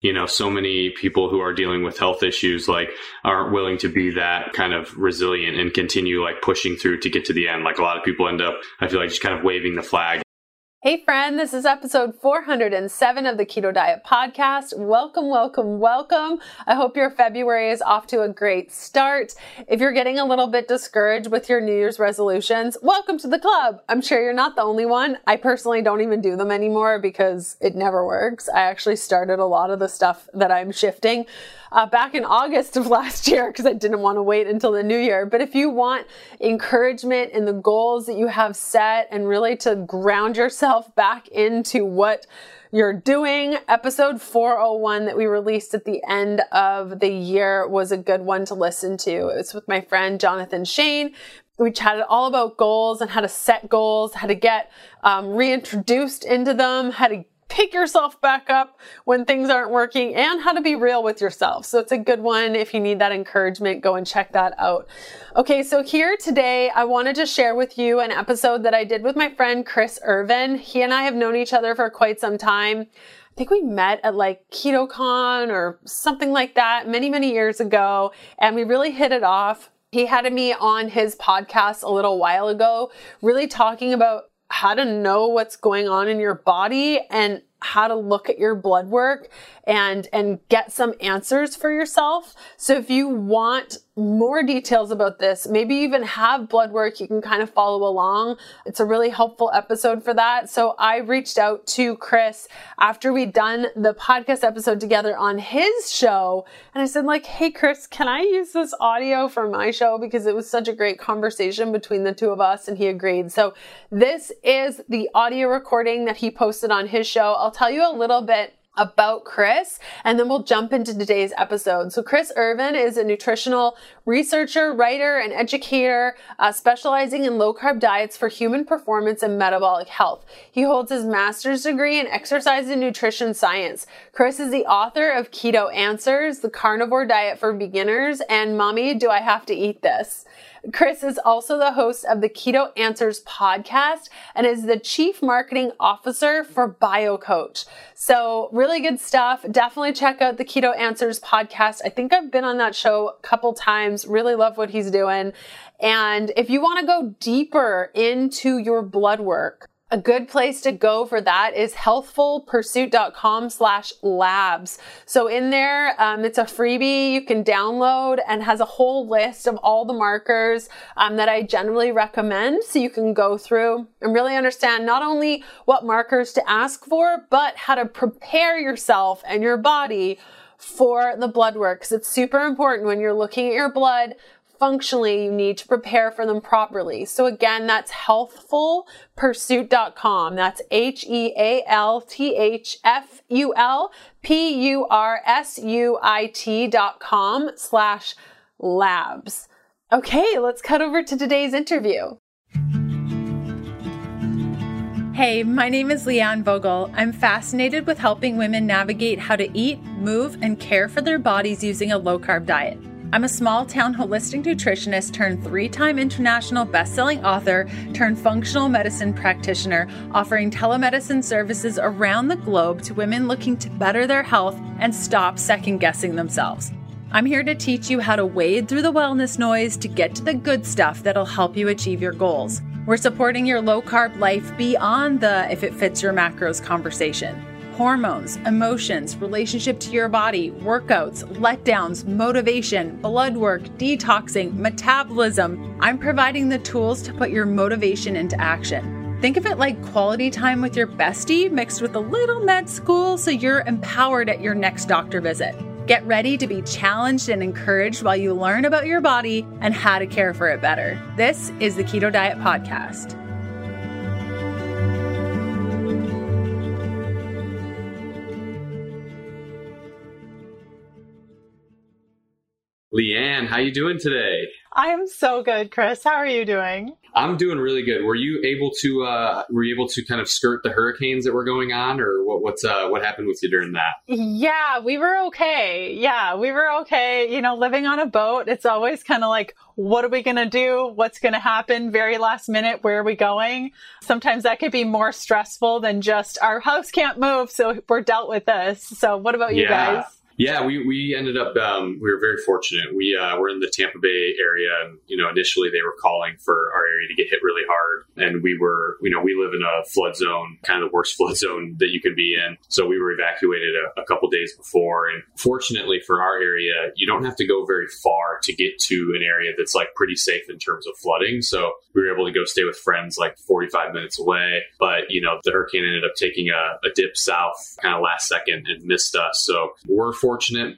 you know so many people who are dealing with health issues like aren't willing to be that kind of resilient and continue like pushing through to get to the end. Like a lot of people end up i feel like just kind of waving the flag Hey, friend, this is episode 407 of the Keto Diet Podcast. Welcome, welcome, welcome. I hope your February is off to a great start. If you're getting a little bit discouraged with your New Year's resolutions, welcome to the club. I'm sure you're not the only one. I personally don't even do them anymore because it never works. I actually started a lot of the stuff that I'm shifting uh, back in August of last year because I didn't want to wait until the new year. But if you want encouragement in the goals that you have set and really to ground yourself back into what you're doing. Episode 401 that we released at the end of the year was a good one to listen to. It's with my friend Jonathan Shane. We chatted all about goals and how to set goals, how to get um, reintroduced into them, how to pick yourself back up when things aren't working and how to be real with yourself. So it's a good one. If you need that encouragement, go and check that out. Okay, so here today, I wanted to share with you an episode that I did with my friend Chris Irvin. He and I have known each other for quite some time. I think we met at like KetoCon or something like that many, many years ago, and we really hit it off. He had me on his podcast a little while ago, really talking about how to know what's going on in your body and how to look at your blood work and and get some answers for yourself. So if you want more details about this, maybe even have blood work, you can kind of follow along. It's a really helpful episode for that. So I reached out to Chris after we'd done the podcast episode together on his show. And I said like, Hey, Chris, can I use this audio for my show? Because it was such a great conversation between the two of us. And he agreed. So this is the audio recording that he posted on his show. I'll tell you a little bit about Chris, and then we'll jump into today's episode. So, Chris Irvin is a nutritional researcher, writer, and educator uh, specializing in low carb diets for human performance and metabolic health. He holds his master's degree in exercise and nutrition science. Chris is the author of Keto Answers, The Carnivore Diet for Beginners, and Mommy, Do I Have to Eat This? Chris is also the host of the Keto Answers podcast and is the chief marketing officer for BioCoach. So, really good stuff. Definitely check out the Keto Answers podcast. I think I've been on that show a couple times. Really love what he's doing. And if you want to go deeper into your blood work, a good place to go for that is healthfulpursuit.com slash labs. So in there, um, it's a freebie you can download and has a whole list of all the markers um, that I generally recommend. So you can go through and really understand not only what markers to ask for, but how to prepare yourself and your body for the blood work. Because it's super important when you're looking at your blood functionally you need to prepare for them properly. So again, that's healthfulpursuit.com. That's H E A L T H F U L P U R S U I T.com slash labs. Okay, let's cut over to today's interview. Hey, my name is Leanne Vogel. I'm fascinated with helping women navigate how to eat, move, and care for their bodies using a low carb diet. I'm a small town holistic nutritionist turned three time international best-selling author turned functional medicine practitioner, offering telemedicine services around the globe to women looking to better their health and stop second guessing themselves. I'm here to teach you how to wade through the wellness noise to get to the good stuff that'll help you achieve your goals. We're supporting your low carb life beyond the if it fits your macros conversation hormones, emotions, relationship to your body, workouts, letdowns, motivation, blood work, detoxing, metabolism. I'm providing the tools to put your motivation into action. Think of it like quality time with your bestie mixed with a little med school so you're empowered at your next doctor visit. Get ready to be challenged and encouraged while you learn about your body and how to care for it better. This is the Keto Diet Podcast. Leanne, how you doing today? I am so good, Chris. How are you doing? I'm doing really good. Were you able to uh, were you able to kind of skirt the hurricanes that were going on, or what, what's uh, what happened with you during that? Yeah, we were okay. Yeah, we were okay. You know, living on a boat, it's always kind of like, what are we going to do? What's going to happen? Very last minute. Where are we going? Sometimes that could be more stressful than just our house can't move, so we're dealt with this. So, what about you yeah. guys? Yeah, we, we ended up, um, we were very fortunate. We uh, were in the Tampa Bay area, and, you know, initially they were calling for our area to get hit really hard. And we were, you know, we live in a flood zone, kind of the worst flood zone that you can be in. So we were evacuated a, a couple days before. And fortunately for our area, you don't have to go very far to get to an area that's like pretty safe in terms of flooding. So we were able to go stay with friends like 45 minutes away. But, you know, the hurricane ended up taking a, a dip south kind of last second and missed us. So we're fortunate,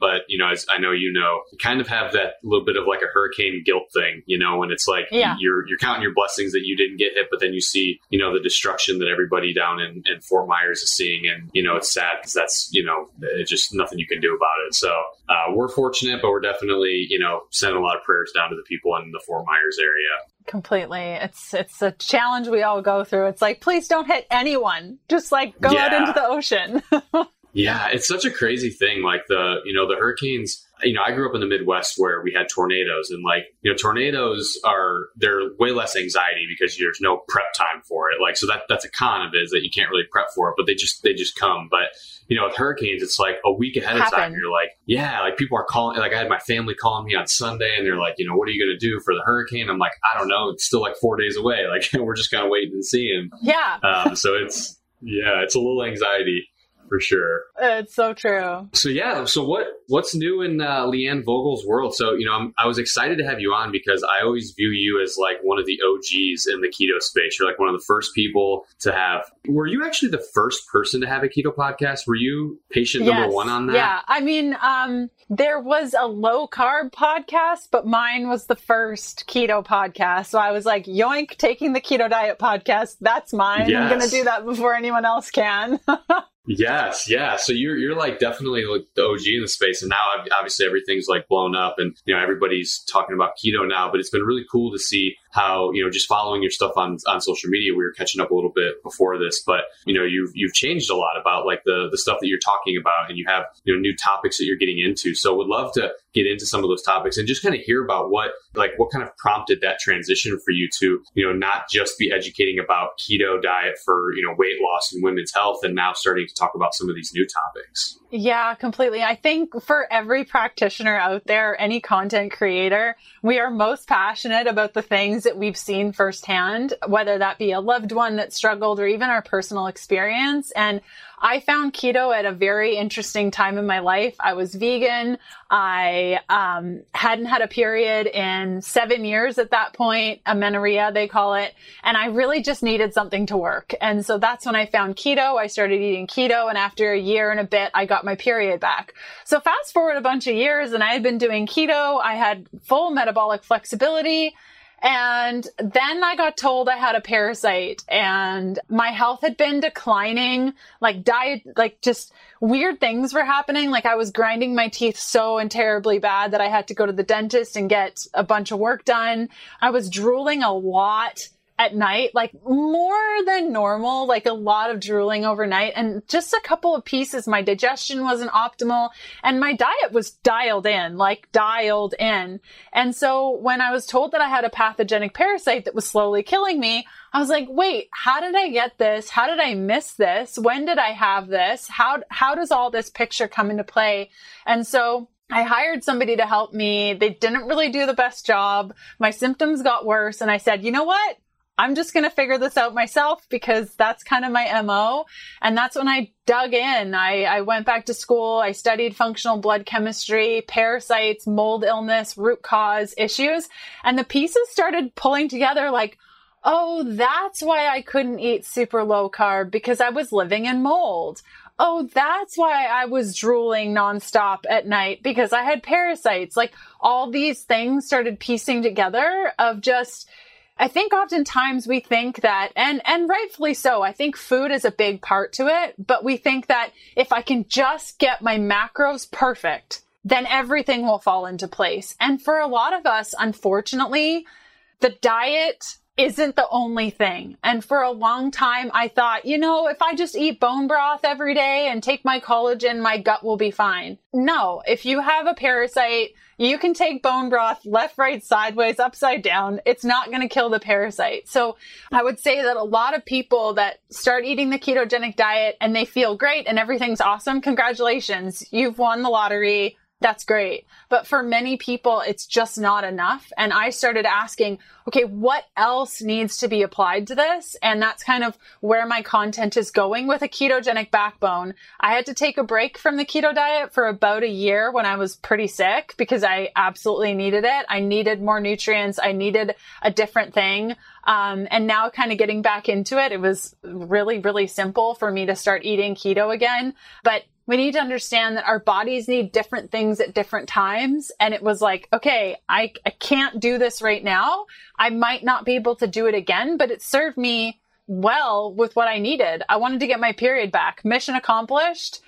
but you know, as I know you know, you kind of have that little bit of like a hurricane guilt thing, you know, when it's like yeah. you're you're counting your blessings that you didn't get hit, but then you see, you know, the destruction that everybody down in, in Fort Myers is seeing, and you know, it's sad because that's you know, it's just nothing you can do about it. So uh, we're fortunate, but we're definitely you know sending a lot of prayers down to the people in the Fort Myers area. Completely. It's it's a challenge we all go through. It's like please don't hit anyone. Just like go yeah. out into the ocean. Yeah, it's such a crazy thing. Like the, you know, the hurricanes, you know, I grew up in the Midwest where we had tornadoes and like, you know, tornadoes are, they're way less anxiety because there's no prep time for it. Like, so that, that's a con of it is that you can't really prep for it, but they just, they just come. But, you know, with hurricanes, it's like a week ahead Happen. of time. You're like, yeah, like people are calling, like I had my family calling me on Sunday and they're like, you know, what are you going to do for the hurricane? I'm like, I don't know. It's still like four days away. Like we're just kind of waiting and seeing. Yeah. Um, so it's, yeah, it's a little anxiety for sure. It's so true. So yeah, so what what's new in uh, Leanne Vogel's world? So you know, I'm, i was excited to have you on because I always view you as like one of the OGs in the keto space. You're like one of the first people to have. Were you actually the first person to have a keto podcast? Were you patient yes. number one on that? Yeah, I mean, um, there was a low carb podcast, but mine was the first keto podcast. So I was like, yoink, taking the keto diet podcast. That's mine. Yes. I'm going to do that before anyone else can. Yes, yeah. So you're you're like definitely like the OG in the space, and now obviously everything's like blown up, and you know everybody's talking about keto now. But it's been really cool to see how you know just following your stuff on on social media. We were catching up a little bit before this, but you know you've you've changed a lot about like the the stuff that you're talking about, and you have you know new topics that you're getting into. So would love to get into some of those topics and just kind of hear about what like what kind of prompted that transition for you to you know not just be educating about keto diet for you know weight loss and women's health, and now starting to talk about some of these new topics. Yeah, completely. I think for every practitioner out there, any content creator, we are most passionate about the things that we've seen firsthand, whether that be a loved one that struggled or even our personal experience. And I found keto at a very interesting time in my life. I was vegan. I um, hadn't had a period in seven years at that point, amenorrhea, they call it. And I really just needed something to work. And so that's when I found keto. I started eating keto. And after a year and a bit, I got my period back. So fast forward a bunch of years and I had been doing keto. I had full metabolic flexibility. And then I got told I had a parasite and my health had been declining, like diet, like just weird things were happening. Like I was grinding my teeth so and terribly bad that I had to go to the dentist and get a bunch of work done. I was drooling a lot at night, like more than normal, like a lot of drooling overnight and just a couple of pieces. My digestion wasn't optimal and my diet was dialed in, like dialed in. And so when I was told that I had a pathogenic parasite that was slowly killing me, I was like, wait, how did I get this? How did I miss this? When did I have this? How, how does all this picture come into play? And so I hired somebody to help me. They didn't really do the best job. My symptoms got worse. And I said, you know what? I'm just going to figure this out myself because that's kind of my MO. And that's when I dug in. I, I went back to school. I studied functional blood chemistry, parasites, mold illness, root cause issues. And the pieces started pulling together like, oh, that's why I couldn't eat super low carb because I was living in mold. Oh, that's why I was drooling nonstop at night because I had parasites. Like all these things started piecing together of just, I think oftentimes we think that, and, and rightfully so, I think food is a big part to it, but we think that if I can just get my macros perfect, then everything will fall into place. And for a lot of us, unfortunately, the diet isn't the only thing. And for a long time, I thought, you know, if I just eat bone broth every day and take my collagen, my gut will be fine. No, if you have a parasite, you can take bone broth left, right, sideways, upside down. It's not going to kill the parasite. So I would say that a lot of people that start eating the ketogenic diet and they feel great and everything's awesome, congratulations. You've won the lottery that's great. But for many people, it's just not enough. And I started asking, okay, what else needs to be applied to this? And that's kind of where my content is going with a ketogenic backbone. I had to take a break from the keto diet for about a year when I was pretty sick because I absolutely needed it. I needed more nutrients. I needed a different thing. Um, and now kind of getting back into it, it was really, really simple for me to start eating keto again. But we need to understand that our bodies need different things at different times. And it was like, okay, I, I can't do this right now. I might not be able to do it again, but it served me well with what I needed. I wanted to get my period back. Mission accomplished.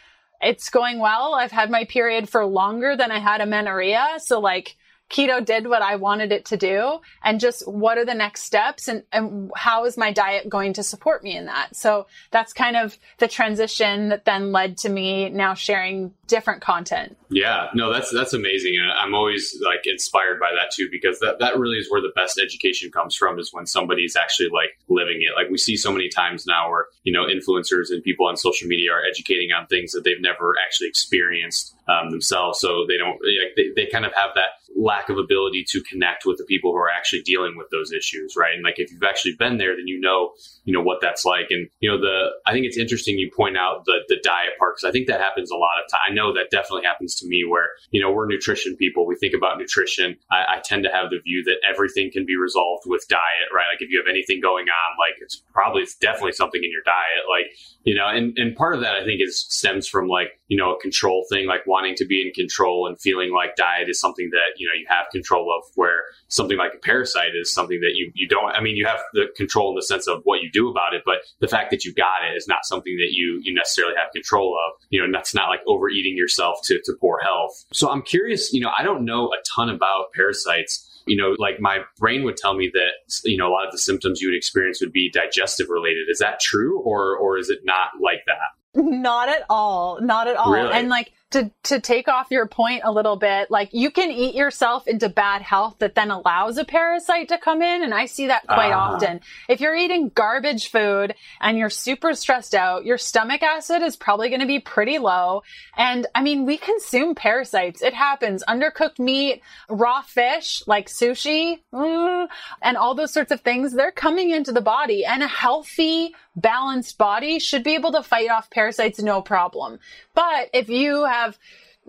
It's going well. I've had my period for longer than I had amenorrhea. So like, keto did what I wanted it to do and just what are the next steps and, and how is my diet going to support me in that? So that's kind of the transition that then led to me now sharing different content. Yeah, no, that's that's amazing. And I'm always like inspired by that too, because that, that really is where the best education comes from is when somebody's actually like living it. Like we see so many times now where, you know, influencers and people on social media are educating on things that they've never actually experienced um, themselves. So they don't, they, they kind of have that lack of ability to connect with the people who are actually dealing with those issues, right? And like if you've actually been there, then you know, you know what that's like. And you know, the I think it's interesting you point out the the diet part because I think that happens a lot of time. I know that definitely happens to me where you know we're nutrition people. We think about nutrition. I, I tend to have the view that everything can be resolved with diet, right? Like if you have anything going on, like it's probably it's definitely something in your diet, like you know. And and part of that I think is stems from like you know a control thing, like wanting to be in control and feeling like diet is something that you know you have control of. Where something like a parasite is something that you you don't. I mean, you have the control in the sense of what you do about it, but the fact that you got it is not something that you you necessarily have control of. You know, and that's not like overeating yourself to to poor health. So I'm curious. You know, I don't know a ton about parasites you know, like my brain would tell me that, you know, a lot of the symptoms you would experience would be digestive related. Is that true or, or is it not like that? Not at all. Not at all. Really? And like, to, to take off your point a little bit, like you can eat yourself into bad health that then allows a parasite to come in. And I see that quite Ah. often. If you're eating garbage food and you're super stressed out, your stomach acid is probably going to be pretty low. And I mean, we consume parasites. It happens. Undercooked meat, raw fish, like sushi, mm, and all those sorts of things, they're coming into the body and a healthy, balanced body should be able to fight off parasites no problem. But if you have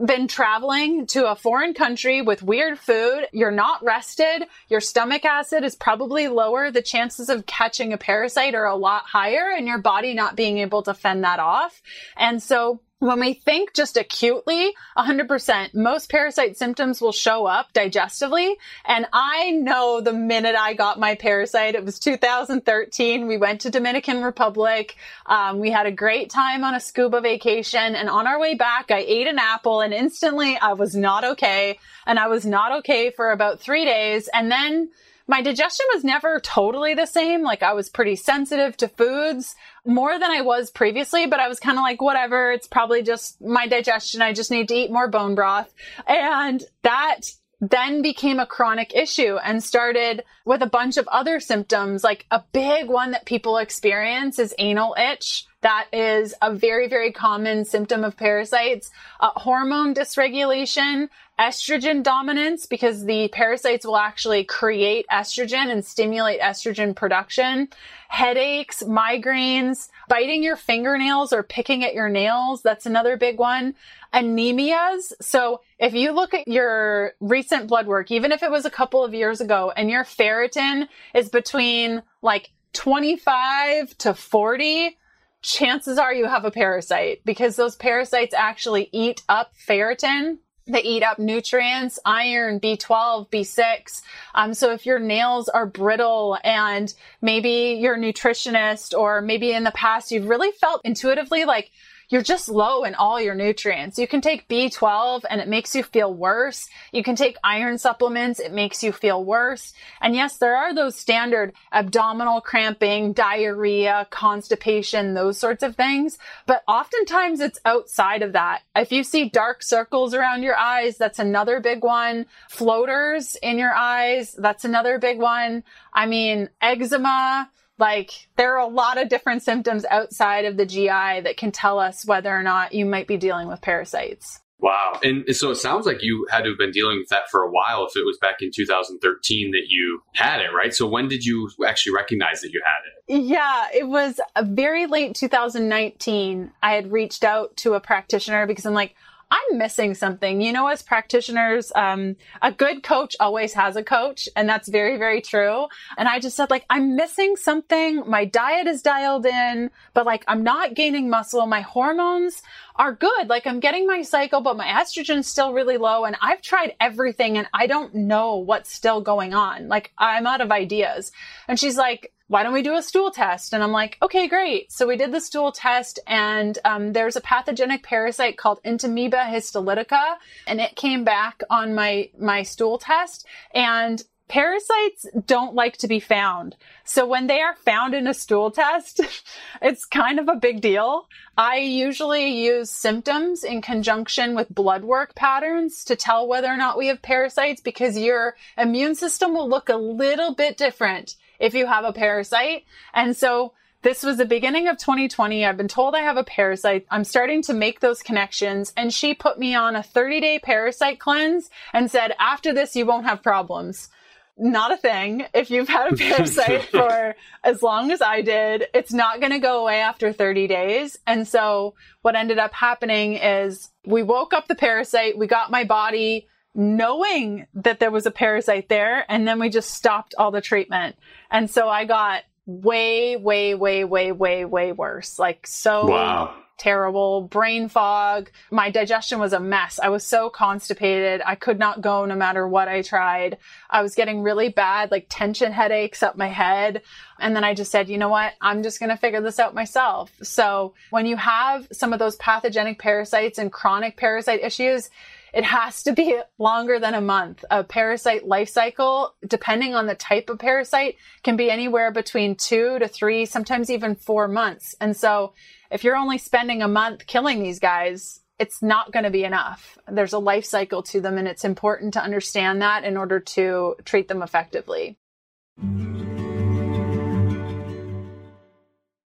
been traveling to a foreign country with weird food, you're not rested, your stomach acid is probably lower, the chances of catching a parasite are a lot higher and your body not being able to fend that off. And so when we think just acutely, 100%, most parasite symptoms will show up digestively. And I know the minute I got my parasite, it was 2013. We went to Dominican Republic. Um, we had a great time on a scuba vacation. And on our way back, I ate an apple and instantly I was not okay. And I was not okay for about three days. And then my digestion was never totally the same. Like I was pretty sensitive to foods more than I was previously, but I was kind of like, whatever. It's probably just my digestion. I just need to eat more bone broth. And that then became a chronic issue and started with a bunch of other symptoms. Like a big one that people experience is anal itch. That is a very, very common symptom of parasites. Uh, hormone dysregulation, estrogen dominance, because the parasites will actually create estrogen and stimulate estrogen production. Headaches, migraines, biting your fingernails or picking at your nails. That's another big one. Anemias. So if you look at your recent blood work, even if it was a couple of years ago and your ferritin is between like 25 to 40, chances are you have a parasite because those parasites actually eat up ferritin. They eat up nutrients, iron, B12, B6. Um, so if your nails are brittle and maybe you're a nutritionist or maybe in the past you've really felt intuitively like you're just low in all your nutrients. You can take B12 and it makes you feel worse. You can take iron supplements. It makes you feel worse. And yes, there are those standard abdominal cramping, diarrhea, constipation, those sorts of things. But oftentimes it's outside of that. If you see dark circles around your eyes, that's another big one. Floaters in your eyes, that's another big one. I mean, eczema, like there are a lot of different symptoms outside of the GI that can tell us whether or not you might be dealing with parasites. Wow. And so it sounds like you had to have been dealing with that for a while if it was back in 2013 that you had it, right? So when did you actually recognize that you had it? Yeah, it was uh, very late 2019. I had reached out to a practitioner because I'm like, I'm missing something. You know, as practitioners, um, a good coach always has a coach, and that's very, very true. And I just said, like, I'm missing something. My diet is dialed in, but like, I'm not gaining muscle. My hormones are good. Like, I'm getting my cycle, but my estrogen's still really low. And I've tried everything, and I don't know what's still going on. Like, I'm out of ideas. And she's like, why don't we do a stool test? And I'm like, okay, great. So we did the stool test and um, there's a pathogenic parasite called Entamoeba histolytica and it came back on my, my stool test and parasites don't like to be found. So when they are found in a stool test, it's kind of a big deal. I usually use symptoms in conjunction with blood work patterns to tell whether or not we have parasites because your immune system will look a little bit different if you have a parasite. And so this was the beginning of 2020. I've been told I have a parasite. I'm starting to make those connections. And she put me on a 30 day parasite cleanse and said, after this, you won't have problems. Not a thing. If you've had a parasite for as long as I did, it's not going to go away after 30 days. And so what ended up happening is we woke up the parasite. We got my body knowing that there was a parasite there and then we just stopped all the treatment. And so I got way, way, way, way, way, way worse. Like so wow. Terrible brain fog. My digestion was a mess. I was so constipated. I could not go no matter what I tried. I was getting really bad, like tension headaches up my head. And then I just said, you know what? I'm just going to figure this out myself. So when you have some of those pathogenic parasites and chronic parasite issues, it has to be longer than a month. A parasite life cycle, depending on the type of parasite, can be anywhere between two to three, sometimes even four months. And so if you're only spending a month killing these guys, it's not going to be enough. There's a life cycle to them, and it's important to understand that in order to treat them effectively.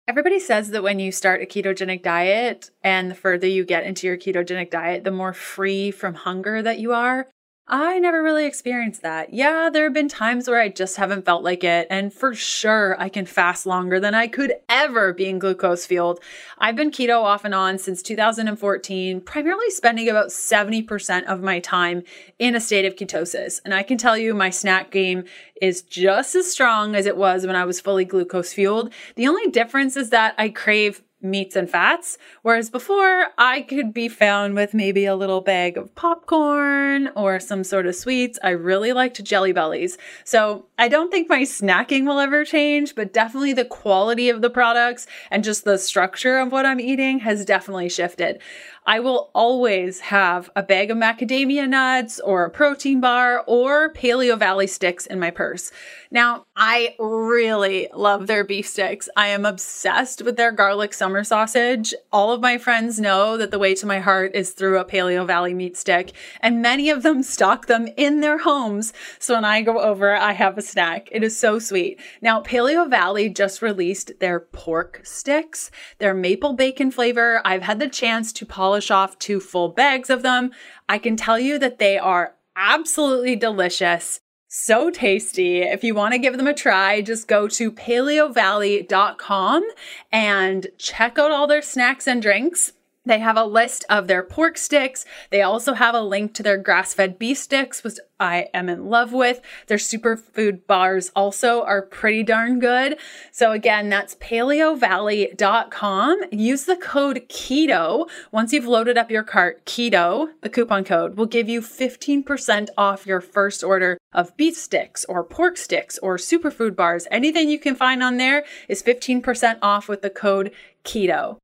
Everybody says that when you start a ketogenic diet and the further you get into your ketogenic diet, the more free from hunger that you are. I never really experienced that. Yeah, there have been times where I just haven't felt like it. And for sure, I can fast longer than I could ever be in glucose fueled. I've been keto off and on since 2014, primarily spending about 70% of my time in a state of ketosis. And I can tell you my snack game is just as strong as it was when I was fully glucose fueled. The only difference is that I crave meats and fats. Whereas before, I could be found with maybe a little bag of popcorn or some sort of sweets. I really liked jelly bellies. So I don't think my snacking will ever change, but definitely the quality of the products and just the structure of what I'm eating has definitely shifted. I will always have a bag of macadamia nuts or a protein bar or Paleo Valley sticks in my purse. Now, I really love their beef sticks. I am obsessed with their garlic summer sausage. All of my friends know that the way to my heart is through a Paleo Valley meat stick, and many of them stock them in their homes. So when I go over, I have a snack. It is so sweet. Now, Paleo Valley just released their pork sticks, their maple bacon flavor. I've had the chance to polish off two full bags of them. I can tell you that they are absolutely delicious. So tasty. If you want to give them a try, just go to paleovalley.com and check out all their snacks and drinks. They have a list of their pork sticks. They also have a link to their grass fed beef sticks, which I am in love with. Their superfood bars also are pretty darn good. So, again, that's paleovalley.com. Use the code KETO. Once you've loaded up your cart, KETO, the coupon code, will give you 15% off your first order of beef sticks or pork sticks or superfood bars. Anything you can find on there is 15% off with the code KETO.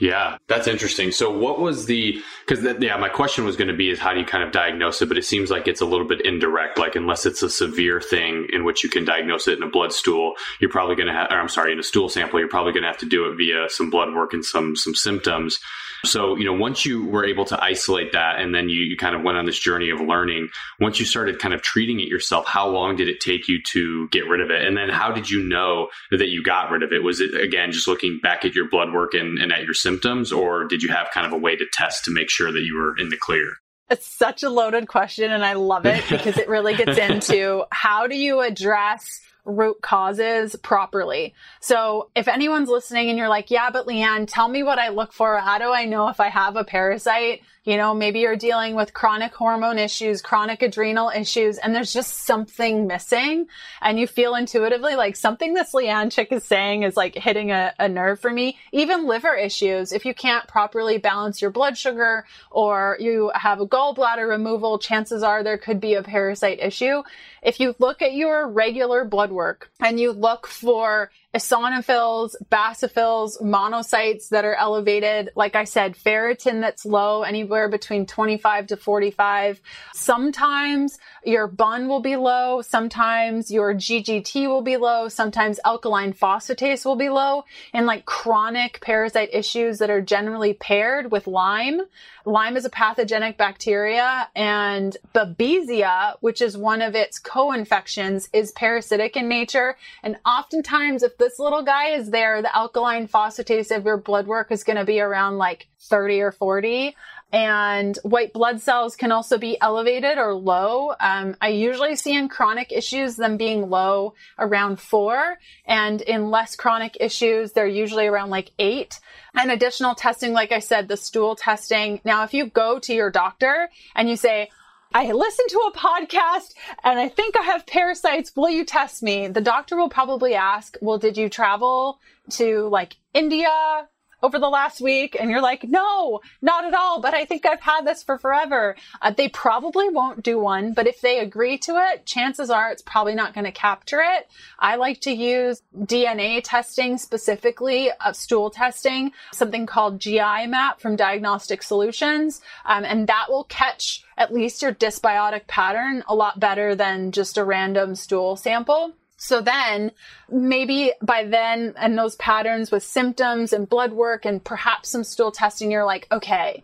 Yeah, that's interesting. So, what was the? Because yeah, my question was going to be is how do you kind of diagnose it? But it seems like it's a little bit indirect. Like unless it's a severe thing in which you can diagnose it in a blood stool, you're probably going to have. Or I'm sorry, in a stool sample, you're probably going to have to do it via some blood work and some some symptoms. So, you know, once you were able to isolate that and then you, you kind of went on this journey of learning, once you started kind of treating it yourself, how long did it take you to get rid of it? And then how did you know that you got rid of it? Was it, again, just looking back at your blood work and, and at your symptoms, or did you have kind of a way to test to make sure that you were in the clear? It's such a loaded question, and I love it because it really gets into how do you address root causes properly. So if anyone's listening and you're like, yeah, but Leanne, tell me what I look for. How do I know if I have a parasite? You know, maybe you're dealing with chronic hormone issues, chronic adrenal issues, and there's just something missing. And you feel intuitively like something this Leanne chick is saying is like hitting a, a nerve for me. Even liver issues, if you can't properly balance your blood sugar or you have a gallbladder removal, chances are there could be a parasite issue. If you look at your regular blood work and you look for eosinophils, basophils, monocytes that are elevated. Like I said, ferritin that's low, anywhere between 25 to 45. Sometimes your BUN will be low. Sometimes your GGT will be low. Sometimes alkaline phosphatase will be low. And like chronic parasite issues that are generally paired with Lyme. Lyme is a pathogenic bacteria and Babesia, which is one of its co-infections, is parasitic in nature. And oftentimes if this little guy is there, the alkaline phosphatase of your blood work is going to be around like 30 or 40 and white blood cells can also be elevated or low. Um, I usually see in chronic issues them being low around four, and in less chronic issues, they're usually around like eight. And additional testing, like I said, the stool testing. Now, if you go to your doctor and you say, I listened to a podcast and I think I have parasites. Will you test me? The doctor will probably ask, well, did you travel to like India, over the last week and you're like, no, not at all, but I think I've had this for forever. Uh, they probably won't do one, but if they agree to it, chances are it's probably not going to capture it. I like to use DNA testing specifically of stool testing, something called GI map from Diagnostic Solutions. Um, and that will catch at least your dysbiotic pattern a lot better than just a random stool sample. So then maybe by then and those patterns with symptoms and blood work and perhaps some stool testing, you're like, okay,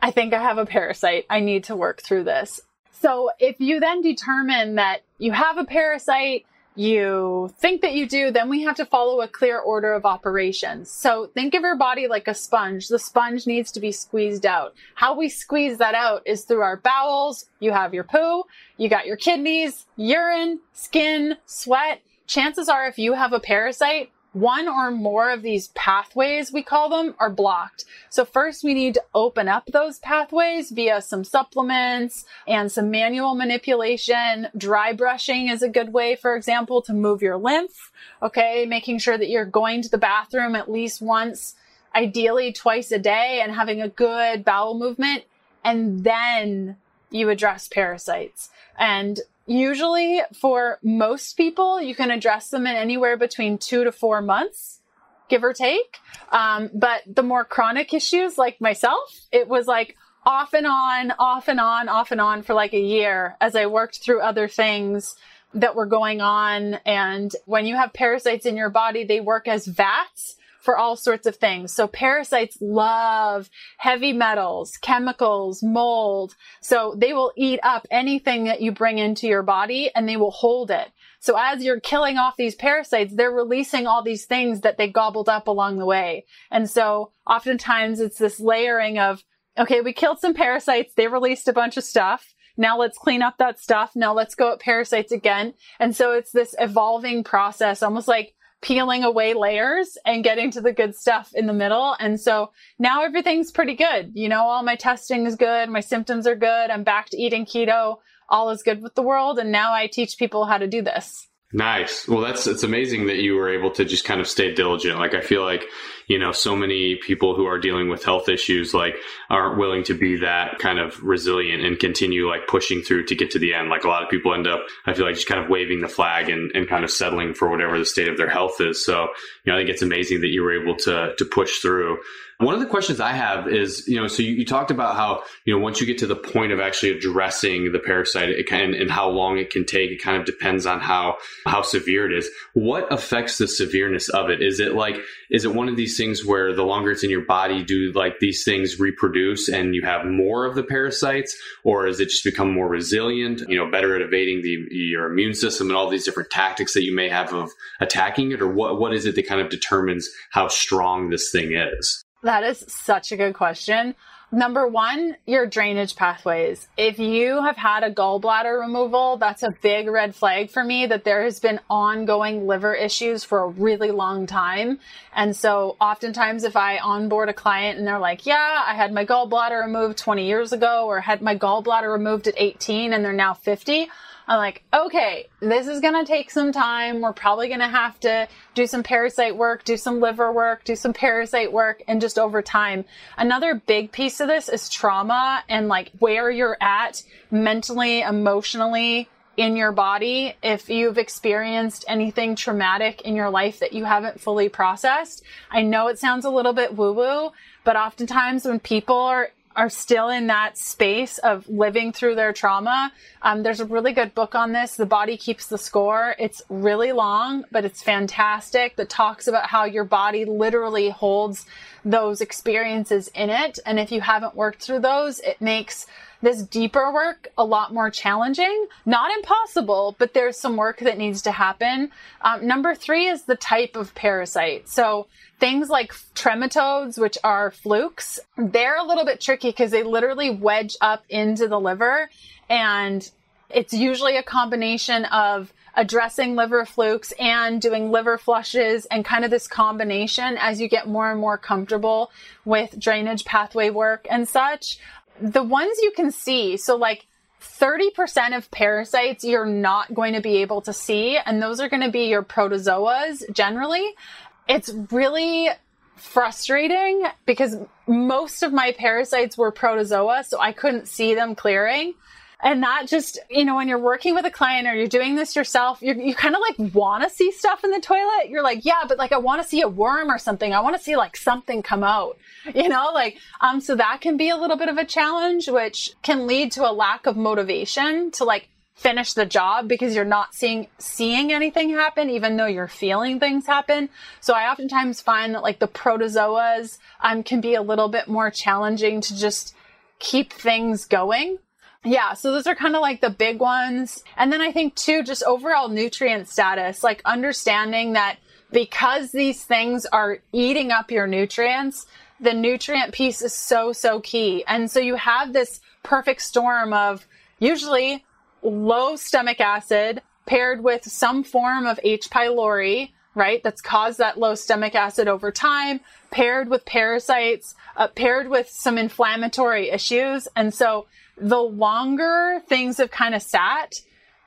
I think I have a parasite. I need to work through this. So if you then determine that you have a parasite, you think that you do, then we have to follow a clear order of operations. So think of your body like a sponge. The sponge needs to be squeezed out. How we squeeze that out is through our bowels. You have your poo, you got your kidneys, urine, skin, sweat. Chances are if you have a parasite, one or more of these pathways, we call them, are blocked. So first we need to open up those pathways via some supplements and some manual manipulation. Dry brushing is a good way, for example, to move your lymph. Okay. Making sure that you're going to the bathroom at least once, ideally twice a day and having a good bowel movement. And then you address parasites. And Usually, for most people, you can address them in anywhere between two to four months, give or take. Um, but the more chronic issues, like myself, it was like off and on, off and on, off and on for like a year as I worked through other things that were going on. And when you have parasites in your body, they work as vats for all sorts of things. So parasites love heavy metals, chemicals, mold. So they will eat up anything that you bring into your body and they will hold it. So as you're killing off these parasites, they're releasing all these things that they gobbled up along the way. And so oftentimes it's this layering of, okay, we killed some parasites. They released a bunch of stuff. Now let's clean up that stuff. Now let's go at parasites again. And so it's this evolving process, almost like peeling away layers and getting to the good stuff in the middle. And so now everything's pretty good. You know, all my testing is good. My symptoms are good. I'm back to eating keto. All is good with the world. And now I teach people how to do this. Nice. Well, that's it's amazing that you were able to just kind of stay diligent. Like I feel like, you know, so many people who are dealing with health issues like aren't willing to be that kind of resilient and continue like pushing through to get to the end. Like a lot of people end up, I feel like just kind of waving the flag and, and kind of settling for whatever the state of their health is. So, you know, I think it's amazing that you were able to, to push through. One of the questions I have is, you know, so you, you, talked about how, you know, once you get to the point of actually addressing the parasite it can, and how long it can take, it kind of depends on how, how severe it is. What affects the severeness of it? Is it like, is it one of these things where the longer it's in your body, do like these things reproduce and you have more of the parasites? Or is it just become more resilient, you know, better at evading the, your immune system and all these different tactics that you may have of attacking it? Or what, what is it that kind of determines how strong this thing is? That is such a good question. Number one, your drainage pathways. If you have had a gallbladder removal, that's a big red flag for me that there has been ongoing liver issues for a really long time. And so oftentimes if I onboard a client and they're like, yeah, I had my gallbladder removed 20 years ago or had my gallbladder removed at 18 and they're now 50, I'm like, okay, this is going to take some time. We're probably going to have to do some parasite work, do some liver work, do some parasite work, and just over time. Another big piece of this is trauma and like where you're at mentally, emotionally, in your body if you've experienced anything traumatic in your life that you haven't fully processed. I know it sounds a little bit woo woo, but oftentimes when people are are still in that space of living through their trauma. Um, there's a really good book on this, The Body Keeps the Score. It's really long, but it's fantastic that talks about how your body literally holds those experiences in it. And if you haven't worked through those, it makes this deeper work a lot more challenging. Not impossible, but there's some work that needs to happen. Um, number three is the type of parasite. So things like trematodes, which are flukes, they're a little bit tricky because they literally wedge up into the liver and it's usually a combination of addressing liver flukes and doing liver flushes and kind of this combination as you get more and more comfortable with drainage pathway work and such the ones you can see, so like 30% of parasites you're not going to be able to see, and those are going to be your protozoas generally. It's really frustrating because most of my parasites were protozoa, so I couldn't see them clearing. And that just, you know, when you're working with a client or you're doing this yourself, you you kind of like want to see stuff in the toilet. You're like, yeah, but like I want to see a worm or something. I want to see like something come out, you know, like, um, so that can be a little bit of a challenge, which can lead to a lack of motivation to like finish the job because you're not seeing seeing anything happen even though you're feeling things happen so i oftentimes find that like the protozoas um, can be a little bit more challenging to just keep things going yeah, so those are kind of like the big ones. And then I think too, just overall nutrient status, like understanding that because these things are eating up your nutrients, the nutrient piece is so, so key. And so you have this perfect storm of usually low stomach acid paired with some form of H. pylori, right? That's caused that low stomach acid over time, paired with parasites, uh, paired with some inflammatory issues. And so the longer things have kind of sat,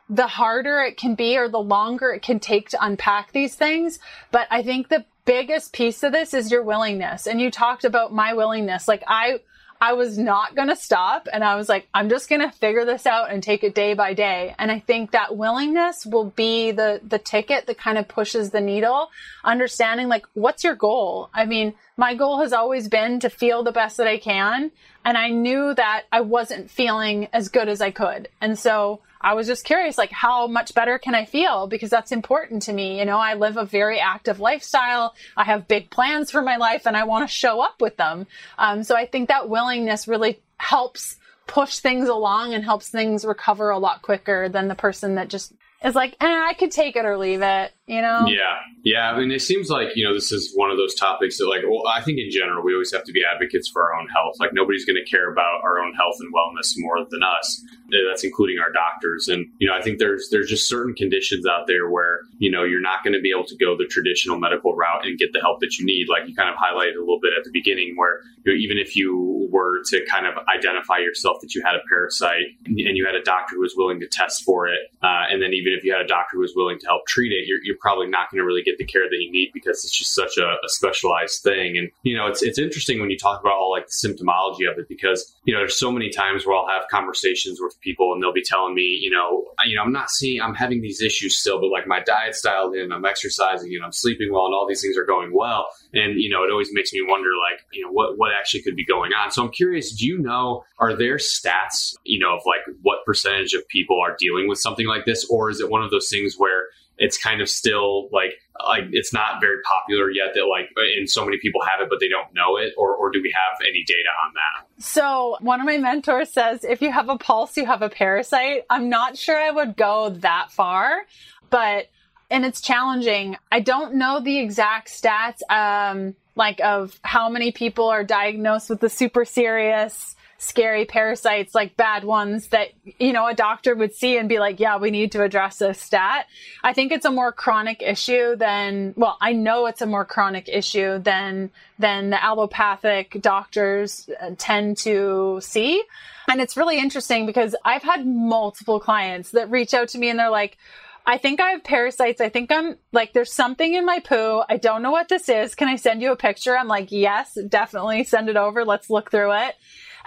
the harder it can be or the longer it can take to unpack these things. But I think the biggest piece of this is your willingness. And you talked about my willingness. Like I, I was not going to stop and I was like, I'm just going to figure this out and take it day by day. And I think that willingness will be the, the ticket that kind of pushes the needle, understanding like, what's your goal? I mean, my goal has always been to feel the best that I can. And I knew that I wasn't feeling as good as I could. And so I was just curious, like, how much better can I feel? Because that's important to me. You know, I live a very active lifestyle. I have big plans for my life and I want to show up with them. Um, so I think that willingness really helps push things along and helps things recover a lot quicker than the person that just is like, eh, I could take it or leave it, you know? Yeah. Yeah. I mean, it seems like, you know, this is one of those topics that, like, well, I think in general, we always have to be advocates for our own health. Like, nobody's going to care about our own health and wellness more than us. That's including our doctors. And, you know, I think there's, there's just certain conditions out there where, you know, you're not going to be able to go the traditional medical route and get the help that you need. Like you kind of highlighted a little bit at the beginning where, you know, even if you were to kind of identify yourself that you had a parasite and you had a doctor who was willing to test for it, uh, and then even if you had a doctor who was willing to help treat it, you're, you're probably not going to really get the care that you need because it's just such a, a, specialized thing. And you know, it's it's interesting when you talk about all like the symptomology of it because you know there's so many times where I'll have conversations with people and they'll be telling me, you know, you know, I'm not seeing, I'm having these issues still, but like my diet's dialed in, I'm exercising, and I'm sleeping well, and all these things are going well. And you know, it always makes me wonder, like, you know, what what actually could be going on. So I'm curious, do you know, are there stats, you know, of like what percentage of people are dealing with something like this, or is it one of those things where it's kind of still like like it's not very popular yet that like and so many people have it but they don't know it or or do we have any data on that? So one of my mentors says if you have a pulse you have a parasite. I'm not sure i would go that far but and it's challenging. I don't know the exact stats um like of how many people are diagnosed with the super serious scary parasites, like bad ones that, you know, a doctor would see and be like, yeah, we need to address this stat. I think it's a more chronic issue than, well, I know it's a more chronic issue than, than the allopathic doctors uh, tend to see. And it's really interesting because I've had multiple clients that reach out to me and they're like, I think I have parasites. I think I'm like, there's something in my poo. I don't know what this is. Can I send you a picture? I'm like, yes, definitely send it over. Let's look through it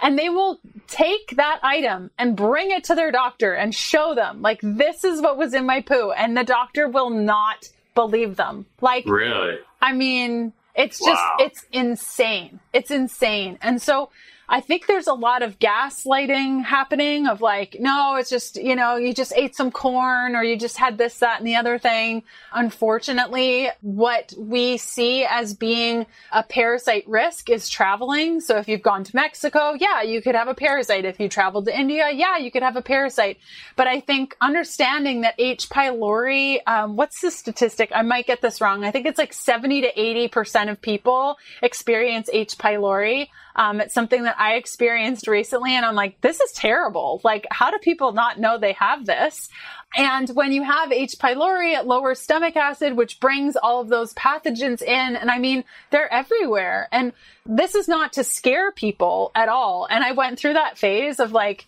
and they will take that item and bring it to their doctor and show them like this is what was in my poo and the doctor will not believe them. Like really? I mean it's just wow. it's insane. It's insane. And so I think there's a lot of gaslighting happening of like, no, it's just, you know, you just ate some corn or you just had this, that, and the other thing. Unfortunately, what we see as being a parasite risk is traveling. So if you've gone to Mexico, yeah, you could have a parasite. If you traveled to India, yeah, you could have a parasite. But I think understanding that H. pylori, um, what's the statistic? I might get this wrong. I think it's like 70 to 80% of people experience H. pylori. Um, it's something that I experienced recently and I'm like, this is terrible. Like, how do people not know they have this? And when you have H. pylori, it lowers stomach acid, which brings all of those pathogens in. And I mean, they're everywhere. And this is not to scare people at all. And I went through that phase of like,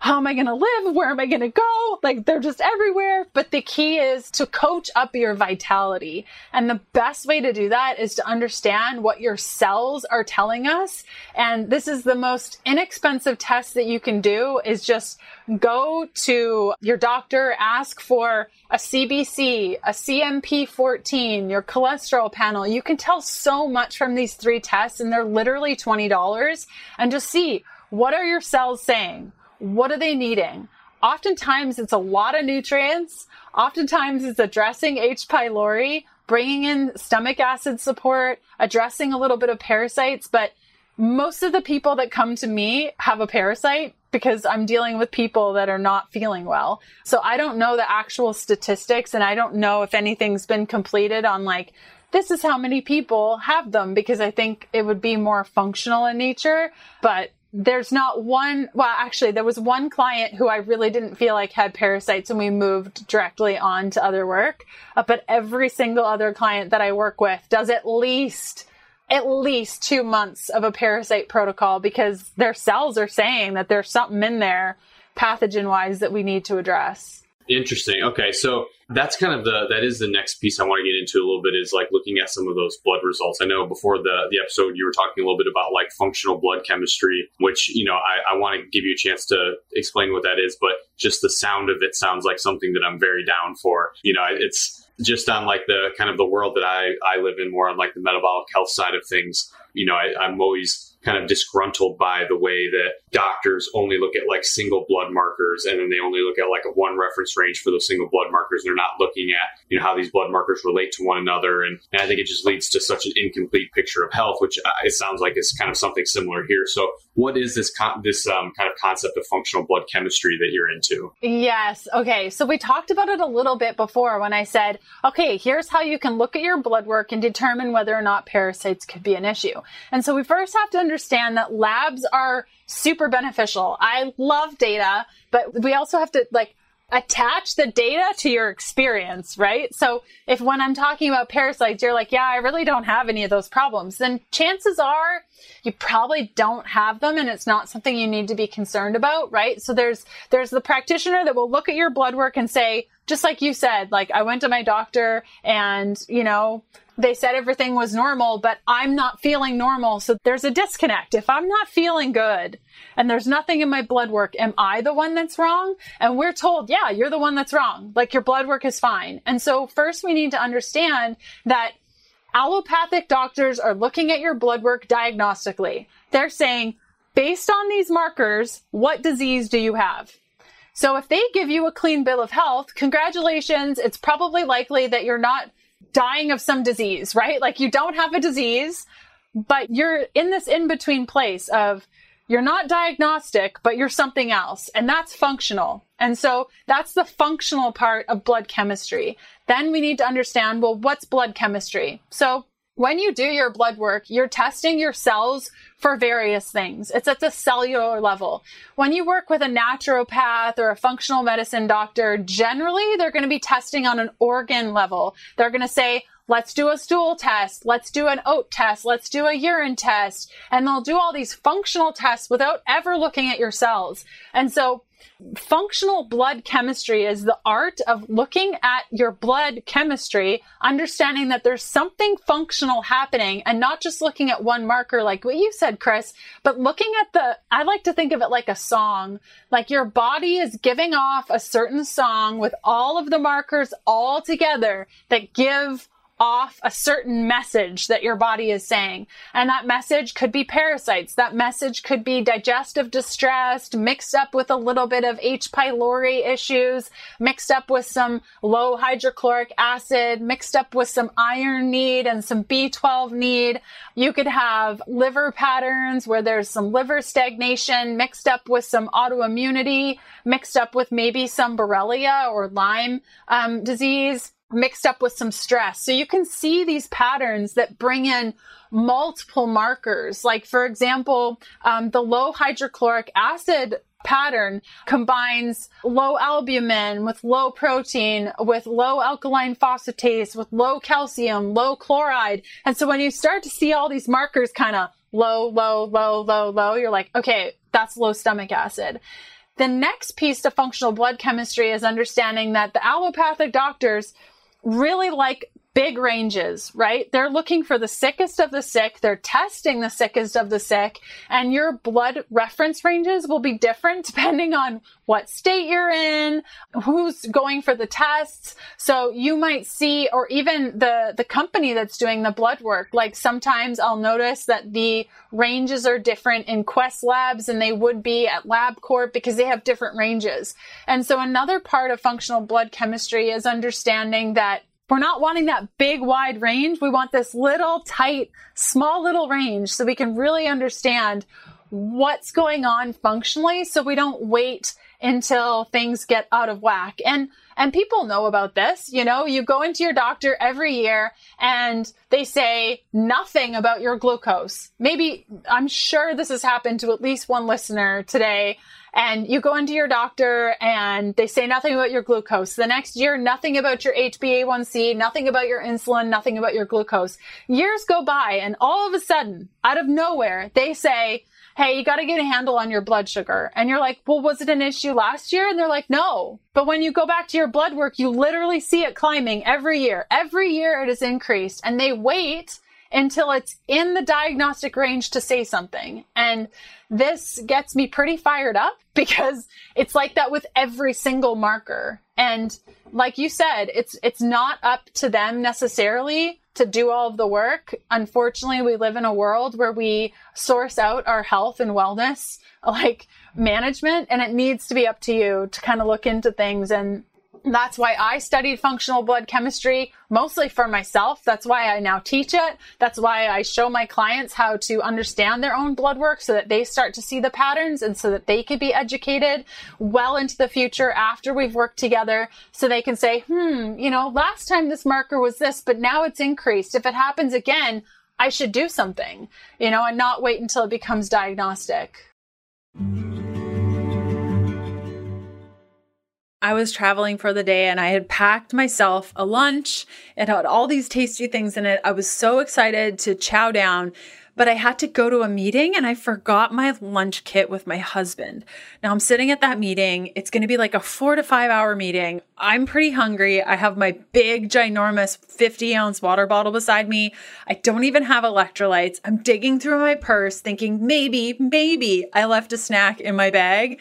how am I going to live? Where am I going to go? Like they're just everywhere. But the key is to coach up your vitality. And the best way to do that is to understand what your cells are telling us. And this is the most inexpensive test that you can do is just go to your doctor, ask for a CBC, a CMP14, your cholesterol panel. You can tell so much from these three tests and they're literally $20 and just see what are your cells saying? What are they needing? Oftentimes it's a lot of nutrients. Oftentimes it's addressing H. pylori, bringing in stomach acid support, addressing a little bit of parasites. But most of the people that come to me have a parasite because I'm dealing with people that are not feeling well. So I don't know the actual statistics and I don't know if anything's been completed on like, this is how many people have them because I think it would be more functional in nature. But there's not one well actually there was one client who i really didn't feel like had parasites and we moved directly on to other work. Uh, but every single other client that i work with does at least at least two months of a parasite protocol because their cells are saying that there's something in there pathogen wise that we need to address Interesting. Okay, so that's kind of the that is the next piece I want to get into a little bit is like looking at some of those blood results. I know before the the episode you were talking a little bit about like functional blood chemistry, which you know I, I want to give you a chance to explain what that is, but just the sound of it sounds like something that I'm very down for. You know, it's just on like the kind of the world that I I live in, more on like the metabolic health side of things. You know, I, I'm always kind of disgruntled by the way that doctors only look at like single blood markers and then they only look at like a one reference range for those single blood markers. They're not looking at, you know, how these blood markers relate to one another. And, and I think it just leads to such an incomplete picture of health, which uh, it sounds like is kind of something similar here. So what is this, con- this um, kind of concept of functional blood chemistry that you're into? Yes. Okay. So we talked about it a little bit before when I said, okay, here's how you can look at your blood work and determine whether or not parasites could be an issue. And so we first have to understand that labs are super beneficial. I love data, but we also have to like attach the data to your experience, right? So if when I'm talking about parasites, you're like, yeah, I really don't have any of those problems, then chances are you probably don't have them and it's not something you need to be concerned about, right? So there's, there's the practitioner that will look at your blood work and say, just like you said, like I went to my doctor and, you know, they said everything was normal, but I'm not feeling normal. So there's a disconnect. If I'm not feeling good and there's nothing in my blood work, am I the one that's wrong? And we're told, yeah, you're the one that's wrong. Like your blood work is fine. And so first we need to understand that allopathic doctors are looking at your blood work diagnostically. They're saying, based on these markers, what disease do you have? So if they give you a clean bill of health, congratulations. It's probably likely that you're not dying of some disease, right? Like you don't have a disease, but you're in this in between place of you're not diagnostic, but you're something else. And that's functional. And so that's the functional part of blood chemistry. Then we need to understand, well, what's blood chemistry? So when you do your blood work, you're testing your cells for various things. It's at the cellular level. When you work with a naturopath or a functional medicine doctor, generally they're going to be testing on an organ level. They're going to say, let's do a stool test. Let's do an OAT test. Let's do a urine test. And they'll do all these functional tests without ever looking at your cells. And so Functional blood chemistry is the art of looking at your blood chemistry, understanding that there's something functional happening and not just looking at one marker like what you said, Chris, but looking at the, I like to think of it like a song. Like your body is giving off a certain song with all of the markers all together that give off a certain message that your body is saying. And that message could be parasites. That message could be digestive distress mixed up with a little bit of H. pylori issues, mixed up with some low hydrochloric acid, mixed up with some iron need and some B12 need. You could have liver patterns where there's some liver stagnation mixed up with some autoimmunity, mixed up with maybe some Borrelia or Lyme um, disease mixed up with some stress. So you can see these patterns that bring in multiple markers. Like, for example, um, the low hydrochloric acid pattern combines low albumin with low protein, with low alkaline phosphatase, with low calcium, low chloride. And so when you start to see all these markers kind of low, low, low, low, low, you're like, okay, that's low stomach acid. The next piece to functional blood chemistry is understanding that the allopathic doctors really like big ranges, right? They're looking for the sickest of the sick. They're testing the sickest of the sick and your blood reference ranges will be different depending on what state you're in, who's going for the tests. So you might see, or even the, the company that's doing the blood work. Like sometimes I'll notice that the ranges are different in Quest Labs and they would be at LabCorp because they have different ranges. And so another part of functional blood chemistry is understanding that we're not wanting that big wide range. We want this little tight, small little range so we can really understand what's going on functionally so we don't wait until things get out of whack. And and people know about this, you know, you go into your doctor every year and they say nothing about your glucose. Maybe I'm sure this has happened to at least one listener today and you go into your doctor and they say nothing about your glucose. The next year, nothing about your HbA1c, nothing about your insulin, nothing about your glucose. Years go by and all of a sudden, out of nowhere, they say, Hey, you got to get a handle on your blood sugar. And you're like, well, was it an issue last year? And they're like, no. But when you go back to your blood work, you literally see it climbing every year. Every year it is increased and they wait until it's in the diagnostic range to say something. And this gets me pretty fired up because it's like that with every single marker. And like you said, it's, it's not up to them necessarily to do all of the work. Unfortunately, we live in a world where we source out our health and wellness like management and it needs to be up to you to kind of look into things and that's why I studied functional blood chemistry mostly for myself. That's why I now teach it. That's why I show my clients how to understand their own blood work so that they start to see the patterns and so that they can be educated well into the future after we've worked together so they can say, hmm, you know, last time this marker was this, but now it's increased. If it happens again, I should do something, you know, and not wait until it becomes diagnostic. I was traveling for the day and I had packed myself a lunch. It had all these tasty things in it. I was so excited to chow down, but I had to go to a meeting and I forgot my lunch kit with my husband. Now I'm sitting at that meeting. It's going to be like a four to five hour meeting. I'm pretty hungry. I have my big, ginormous 50 ounce water bottle beside me. I don't even have electrolytes. I'm digging through my purse thinking maybe, maybe I left a snack in my bag.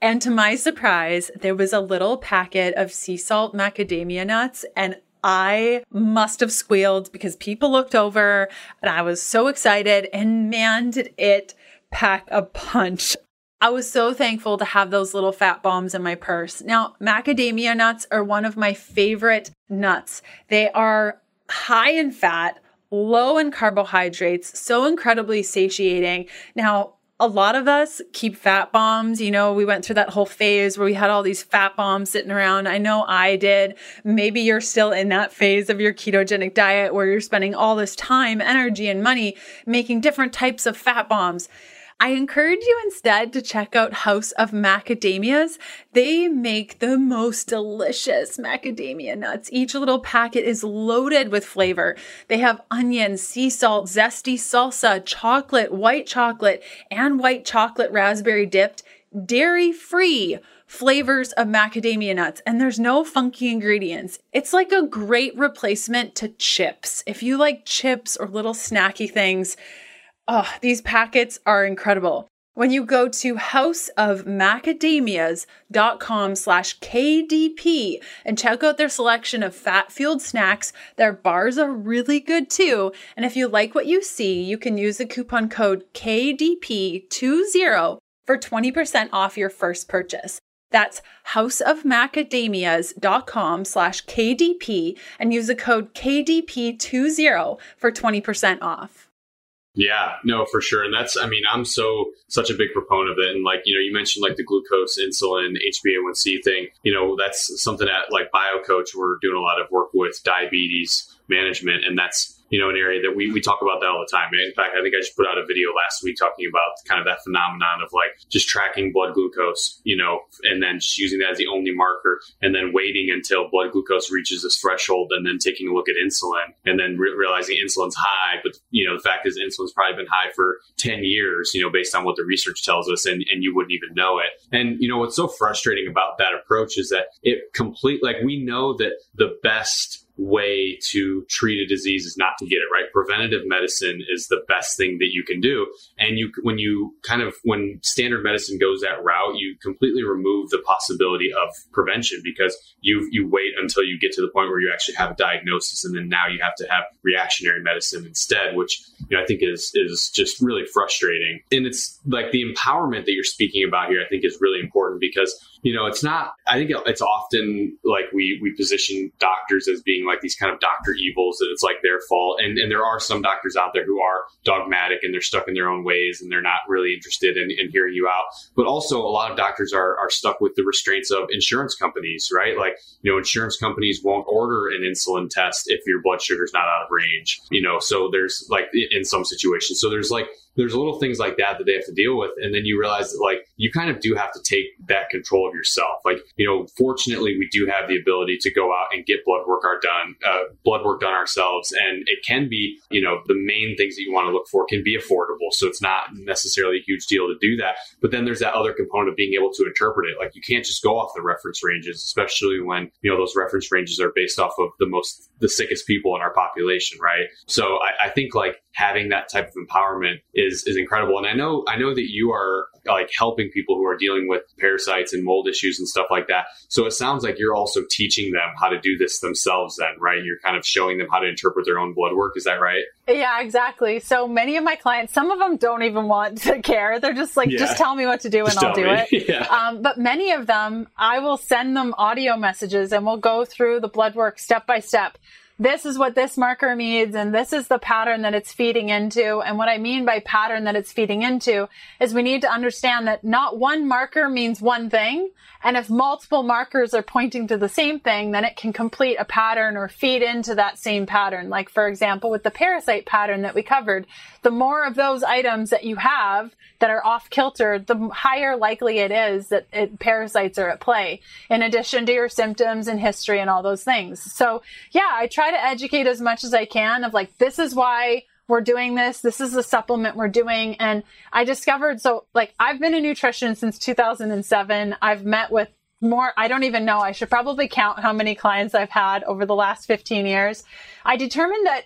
And to my surprise, there was a little packet of sea salt macadamia nuts, and I must have squealed because people looked over and I was so excited. And man, did it pack a punch. I was so thankful to have those little fat bombs in my purse. Now, macadamia nuts are one of my favorite nuts. They are high in fat, low in carbohydrates, so incredibly satiating. Now, a lot of us keep fat bombs. You know, we went through that whole phase where we had all these fat bombs sitting around. I know I did. Maybe you're still in that phase of your ketogenic diet where you're spending all this time, energy, and money making different types of fat bombs. I encourage you instead to check out House of Macadamias. They make the most delicious macadamia nuts. Each little packet is loaded with flavor. They have onion, sea salt, zesty salsa, chocolate, white chocolate, and white chocolate raspberry dipped, dairy free flavors of macadamia nuts and there's no funky ingredients. It's like a great replacement to chips. If you like chips or little snacky things, Oh, these packets are incredible. When you go to houseofmacadamias.com slash KDP and check out their selection of fat-fueled snacks, their bars are really good too. And if you like what you see, you can use the coupon code KDP20 for 20% off your first purchase. That's houseofmacadamias.com slash KDP and use the code KDP20 for 20% off. Yeah, no, for sure. And that's, I mean, I'm so, such a big proponent of it. And like, you know, you mentioned like the glucose, insulin, HbA1c thing, you know, that's something that like BioCoach, we're doing a lot of work with diabetes management. And that's, you know, an area that we, we talk about that all the time. In fact, I think I just put out a video last week talking about kind of that phenomenon of like just tracking blood glucose, you know, and then just using that as the only marker and then waiting until blood glucose reaches this threshold and then taking a look at insulin and then re- realizing insulin's high. But, you know, the fact is insulin's probably been high for 10 years, you know, based on what the research tells us and, and you wouldn't even know it. And, you know, what's so frustrating about that approach is that it complete, like we know that the best way to treat a disease is not to get it right. Preventative medicine is the best thing that you can do. And you, when you kind of, when standard medicine goes that route, you completely remove the possibility of prevention because you, you wait until you get to the point where you actually have a diagnosis. And then now you have to have reactionary medicine instead, which, you know, I think is, is just really frustrating. And it's like the empowerment that you're speaking about here, I think is really important because you know, it's not, I think it's often like we, we position doctors as being like these kind of doctor evils that it's like their fault. And, and there are some doctors out there who are dogmatic and they're stuck in their own ways and they're not really interested in, in hearing you out. But also a lot of doctors are, are stuck with the restraints of insurance companies, right? Like, you know, insurance companies won't order an insulin test if your blood sugar is not out of range, you know, so there's like in some situations. So there's like, there's little things like that that they have to deal with. And then you realize that like you kind of do have to take that control of yourself. Like, you know, fortunately we do have the ability to go out and get blood work done, uh, blood work done ourselves. And it can be, you know, the main things that you want to look for can be affordable. So it's not necessarily a huge deal to do that. But then there's that other component of being able to interpret it. Like you can't just go off the reference ranges, especially when, you know, those reference ranges are based off of the most, the sickest people in our population, right? So I, I think like having that type of empowerment is is incredible. And I know I know that you are like helping people who are dealing with parasites and mold issues and stuff like that. So it sounds like you're also teaching them how to do this themselves then, right? You're kind of showing them how to interpret their own blood work. Is that right? Yeah, exactly. So many of my clients, some of them don't even want to care. They're just like, yeah. just tell me what to do and just I'll do me. it. yeah. um, but many of them, I will send them audio messages and we'll go through the blood work step by step this is what this marker means and this is the pattern that it's feeding into. And what I mean by pattern that it's feeding into is we need to understand that not one marker means one thing. And if multiple markers are pointing to the same thing, then it can complete a pattern or feed into that same pattern. Like, for example, with the parasite pattern that we covered, the more of those items that you have that are off kilter, the higher likely it is that it, parasites are at play, in addition to your symptoms and history and all those things. So, yeah, I try to educate as much as I can of like, this is why we're doing this. This is the supplement we're doing. And I discovered, so like I've been in nutrition since 2007. I've met with more, I don't even know. I should probably count how many clients I've had over the last 15 years. I determined that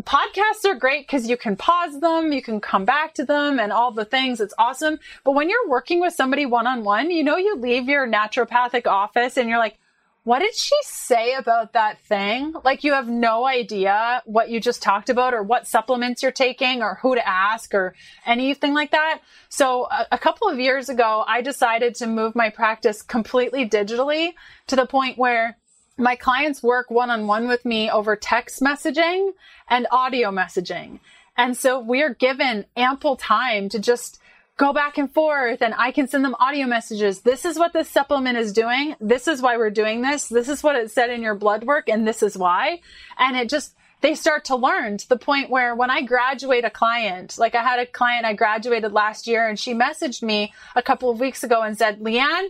podcasts are great because you can pause them, you can come back to them and all the things. It's awesome. But when you're working with somebody one on one, you know, you leave your naturopathic office and you're like, what did she say about that thing? Like you have no idea what you just talked about or what supplements you're taking or who to ask or anything like that. So a, a couple of years ago, I decided to move my practice completely digitally to the point where my clients work one on one with me over text messaging and audio messaging. And so we are given ample time to just go back and forth and I can send them audio messages. This is what this supplement is doing. This is why we're doing this. This is what it said in your blood work and this is why. And it just, they start to learn to the point where when I graduate a client, like I had a client I graduated last year and she messaged me a couple of weeks ago and said, Leanne,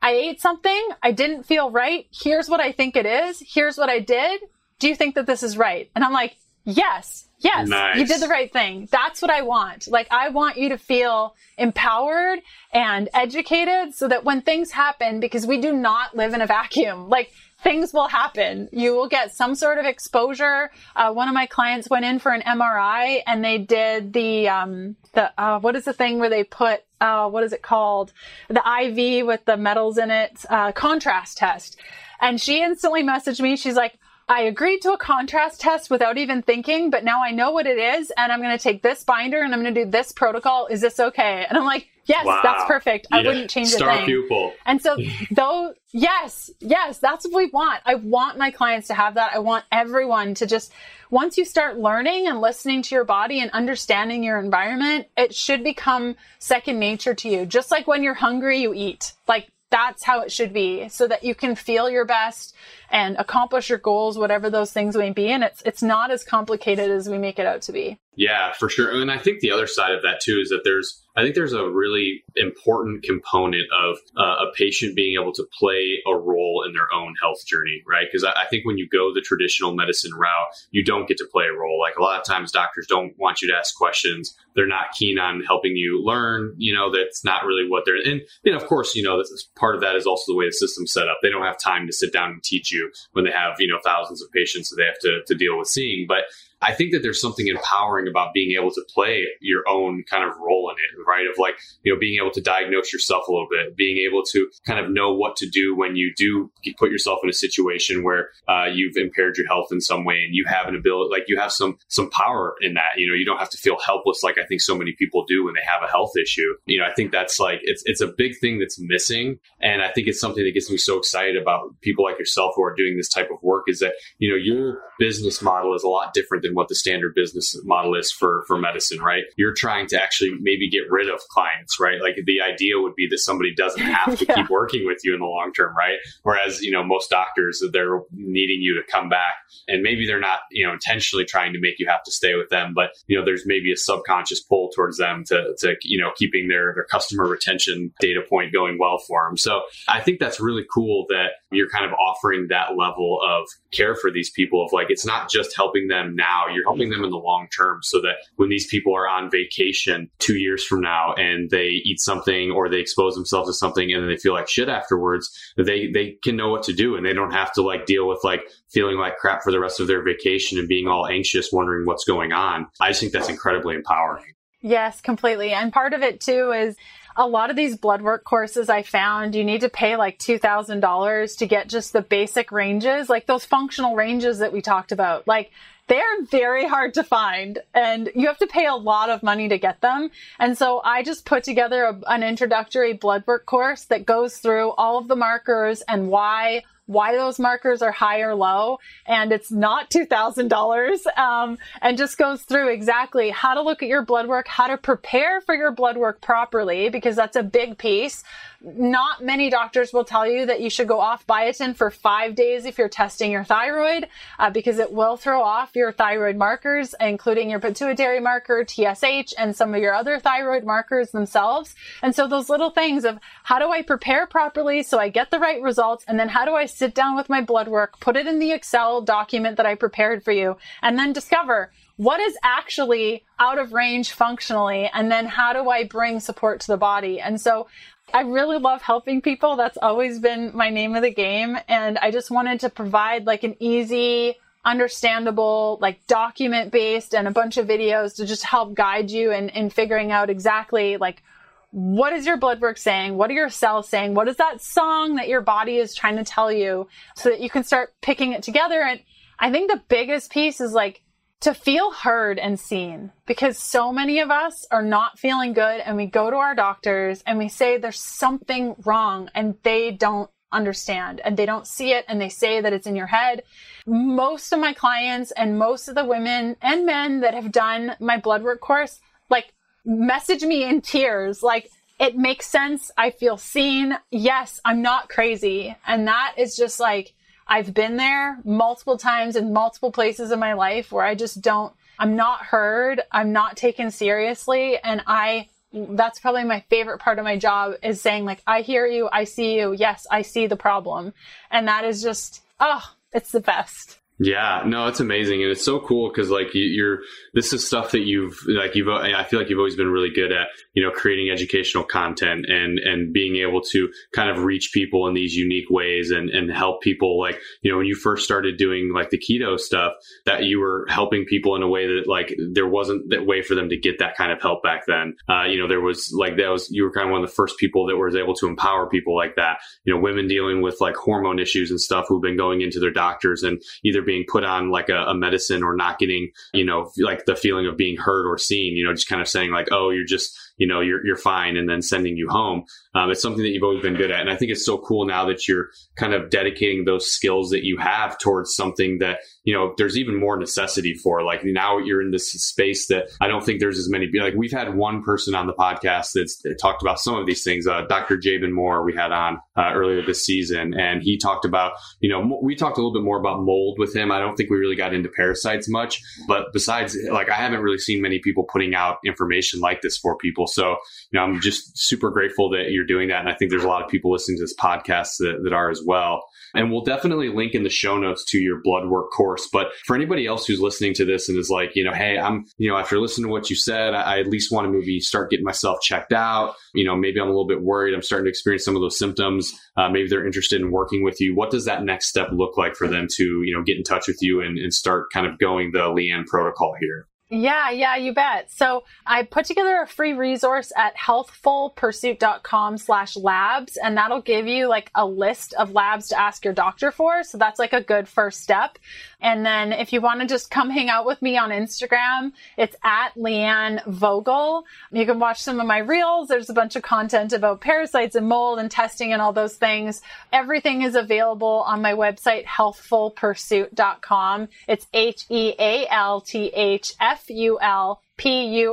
I ate something. I didn't feel right. Here's what I think it is. Here's what I did. Do you think that this is right? And I'm like, yes, Yes, nice. you did the right thing. That's what I want. Like, I want you to feel empowered and educated so that when things happen, because we do not live in a vacuum, like, things will happen. You will get some sort of exposure. Uh, one of my clients went in for an MRI and they did the, um, the, uh, what is the thing where they put, uh, what is it called? The IV with the metals in it, uh, contrast test. And she instantly messaged me. She's like, I agreed to a contrast test without even thinking, but now I know what it is and I'm going to take this binder and I'm going to do this protocol. Is this okay? And I'm like, yes, wow. that's perfect. I wouldn't change Star a thing. pupil. And so though, yes, yes, that's what we want. I want my clients to have that. I want everyone to just, once you start learning and listening to your body and understanding your environment, it should become second nature to you. Just like when you're hungry, you eat. Like that's how it should be so that you can feel your best and accomplish your goals, whatever those things may be. And it's, it's not as complicated as we make it out to be. Yeah, for sure. And I think the other side of that too is that there's, I think there's a really important component of uh, a patient being able to play a role in their own health journey, right? Because I, I, think when you go the traditional medicine route, you don't get to play a role. Like a lot of times, doctors don't want you to ask questions. They're not keen on helping you learn. You know, that's not really what they're. And, of course, you know, part of that is also the way the system's set up. They don't have time to sit down and teach you when they have you know thousands of patients that they have to, to deal with seeing. But I think that there's something empowering about being able to play your own kind of role in it, right? Of like, you know, being able to diagnose yourself a little bit, being able to kind of know what to do when you do put yourself in a situation where uh, you've impaired your health in some way and you have an ability, like you have some, some power in that, you know, you don't have to feel helpless like I think so many people do when they have a health issue. You know, I think that's like, it's, it's a big thing that's missing. And I think it's something that gets me so excited about people like yourself who are doing this type of work is that, you know, your business model is a lot different than what the standard business model is for for medicine, right? You're trying to actually maybe get rid of clients, right? Like the idea would be that somebody doesn't have to yeah. keep working with you in the long term, right? Whereas, you know, most doctors they're needing you to come back and maybe they're not, you know, intentionally trying to make you have to stay with them, but you know, there's maybe a subconscious pull towards them to to you know, keeping their their customer retention data point going well for them. So, I think that's really cool that you're kind of offering that level of care for these people of like it's not just helping them now, you're helping them in the long term so that when these people are on vacation two years from now and they eat something or they expose themselves to something and then they feel like shit afterwards, they, they can know what to do and they don't have to like deal with like feeling like crap for the rest of their vacation and being all anxious, wondering what's going on. I just think that's incredibly empowering. Yes, completely. And part of it too is a lot of these blood work courses I found you need to pay like $2,000 to get just the basic ranges, like those functional ranges that we talked about. Like they're very hard to find and you have to pay a lot of money to get them. And so I just put together a, an introductory blood work course that goes through all of the markers and why why those markers are high or low. And it's not $2,000. Um, and just goes through exactly how to look at your blood work, how to prepare for your blood work properly, because that's a big piece. Not many doctors will tell you that you should go off biotin for five days if you're testing your thyroid, uh, because it will throw off your thyroid markers, including your pituitary marker, TSH, and some of your other thyroid markers themselves. And so those little things of how do I prepare properly so I get the right results, and then how do I sit down with my blood work, put it in the Excel document that I prepared for you, and then discover what is actually out of range functionally and then how do I bring support to the body? And so I really love helping people. That's always been my name of the game. And I just wanted to provide like an easy, understandable, like document based and a bunch of videos to just help guide you in, in figuring out exactly like what is your blood work saying? What are your cells saying? What is that song that your body is trying to tell you so that you can start picking it together? And I think the biggest piece is like to feel heard and seen because so many of us are not feeling good and we go to our doctors and we say there's something wrong and they don't understand and they don't see it and they say that it's in your head. Most of my clients and most of the women and men that have done my blood work course, like message me in tears, like, it makes sense. I feel seen. Yes, I'm not crazy. And that is just like, I've been there multiple times in multiple places in my life where I just don't, I'm not heard. I'm not taken seriously. And I, that's probably my favorite part of my job is saying like, I hear you. I see you. Yes, I see the problem. And that is just, oh, it's the best. Yeah, no, it's amazing, and it's so cool because like you're, this is stuff that you've like you've. I feel like you've always been really good at, you know, creating educational content and and being able to kind of reach people in these unique ways and and help people. Like you know, when you first started doing like the keto stuff, that you were helping people in a way that like there wasn't that way for them to get that kind of help back then. Uh, you know, there was like that was you were kind of one of the first people that was able to empower people like that. You know, women dealing with like hormone issues and stuff who've been going into their doctors and either being put on like a, a, medicine or not getting, you know, like the feeling of being heard or seen, you know, just kind of saying like, oh, you're just, you know, you're, you're fine and then sending you home. Um, it's something that you've always been good at. And I think it's so cool now that you're kind of dedicating those skills that you have towards something that, you know, there's even more necessity for. Like now you're in this space that I don't think there's as many, like we've had one person on the podcast that's that talked about some of these things. Uh, Dr. Jaban Moore we had on uh, earlier this season, and he talked about, you know, we talked a little bit more about mold with him. I don't think we really got into parasites much, but besides, like I haven't really seen many people putting out information like this for people. So, you know, I'm just super grateful that you're doing that. And I think there's a lot of people listening to this podcast that, that are as well. And we'll definitely link in the show notes to your blood work course. But for anybody else who's listening to this and is like, you know, hey, I'm, you know, after listening to what you said, I, I at least want to maybe start getting myself checked out. You know, maybe I'm a little bit worried. I'm starting to experience some of those symptoms. Uh, maybe they're interested in working with you. What does that next step look like for them to, you know, get in touch with you and, and start kind of going the Leanne protocol here? Yeah, yeah, you bet. So I put together a free resource at healthfulpursuit.com slash labs, and that'll give you like a list of labs to ask your doctor for. So that's like a good first step. And then if you want to just come hang out with me on Instagram, it's at Leanne Vogel. You can watch some of my reels. There's a bunch of content about parasites and mold and testing and all those things. Everything is available on my website, healthfulpursuit.com. It's H E A L T H F U L P-U-R-S-U-I-T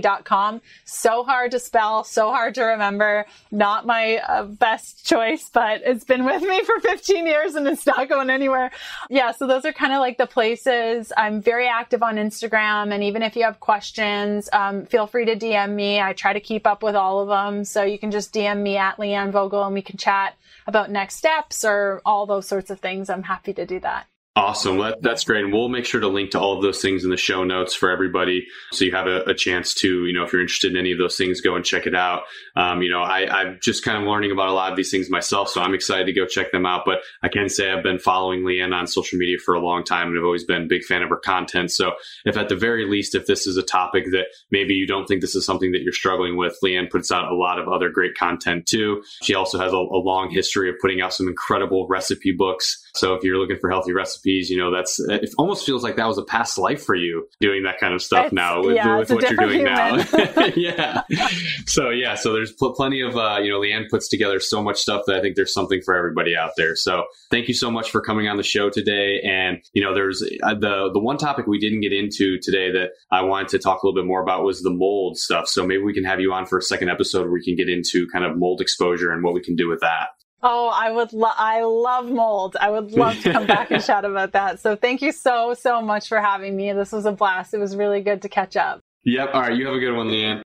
dot com. So hard to spell, so hard to remember. Not my uh, best choice, but it's been with me for 15 years and it's not going anywhere. Yeah. So those are kind of like the places. I'm very active on Instagram. And even if you have questions, um, feel free to DM me. I try to keep up with all of them. So you can just DM me at Leanne Vogel and we can chat about next steps or all those sorts of things. I'm happy to do that. Awesome. That, that's great. And we'll make sure to link to all of those things in the show notes for everybody. So you have a, a chance to, you know, if you're interested in any of those things, go and check it out. Um, you know, I, I'm just kind of learning about a lot of these things myself. So I'm excited to go check them out. But I can say I've been following Leanne on social media for a long time and I've always been a big fan of her content. So if at the very least, if this is a topic that maybe you don't think this is something that you're struggling with, Leanne puts out a lot of other great content too. She also has a, a long history of putting out some incredible recipe books. So if you're looking for healthy recipes. You know, that's it almost feels like that was a past life for you doing that kind of stuff It's- now with, yeah, with what you're doing different now. yeah. So yeah, so there's pl- plenty of uh, you know, Leanne puts together so much stuff that I think there's something for everybody out there. So thank you so much for coming on the show today. And you know, there's uh, the the one topic we didn't get into today that I wanted to talk a little bit more about was the mold stuff. So maybe we can have you on for a second episode where we can get into kind of mold exposure and what we can do with that. Oh, I would lo- I love mold. I would love to come back and chat about that. So thank you so so much for having me. This was a blast. It was really good to catch up. Yep. All right. You have a good one, Leanne.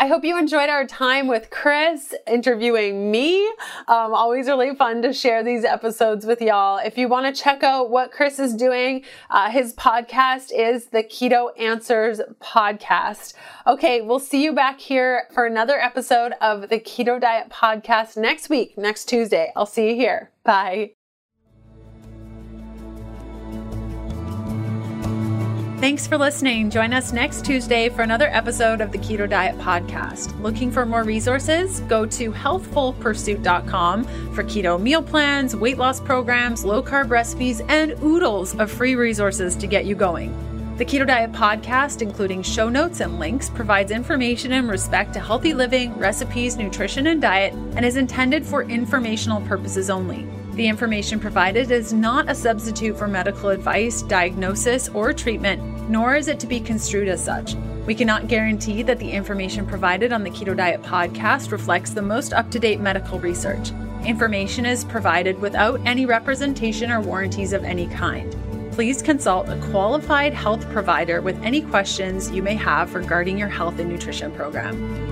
I hope you enjoyed our time with Chris interviewing me. Um, always really fun to share these episodes with y'all. If you want to check out what Chris is doing, uh, his podcast is the Keto Answers Podcast. Okay, we'll see you back here for another episode of the Keto Diet Podcast next week, next Tuesday. I'll see you here. Bye. Thanks for listening. Join us next Tuesday for another episode of the Keto Diet Podcast. Looking for more resources? Go to healthfulpursuit.com for keto meal plans, weight loss programs, low carb recipes, and oodles of free resources to get you going. The Keto Diet Podcast, including show notes and links, provides information in respect to healthy living, recipes, nutrition, and diet, and is intended for informational purposes only. The information provided is not a substitute for medical advice, diagnosis, or treatment, nor is it to be construed as such. We cannot guarantee that the information provided on the Keto Diet podcast reflects the most up to date medical research. Information is provided without any representation or warranties of any kind. Please consult a qualified health provider with any questions you may have regarding your health and nutrition program.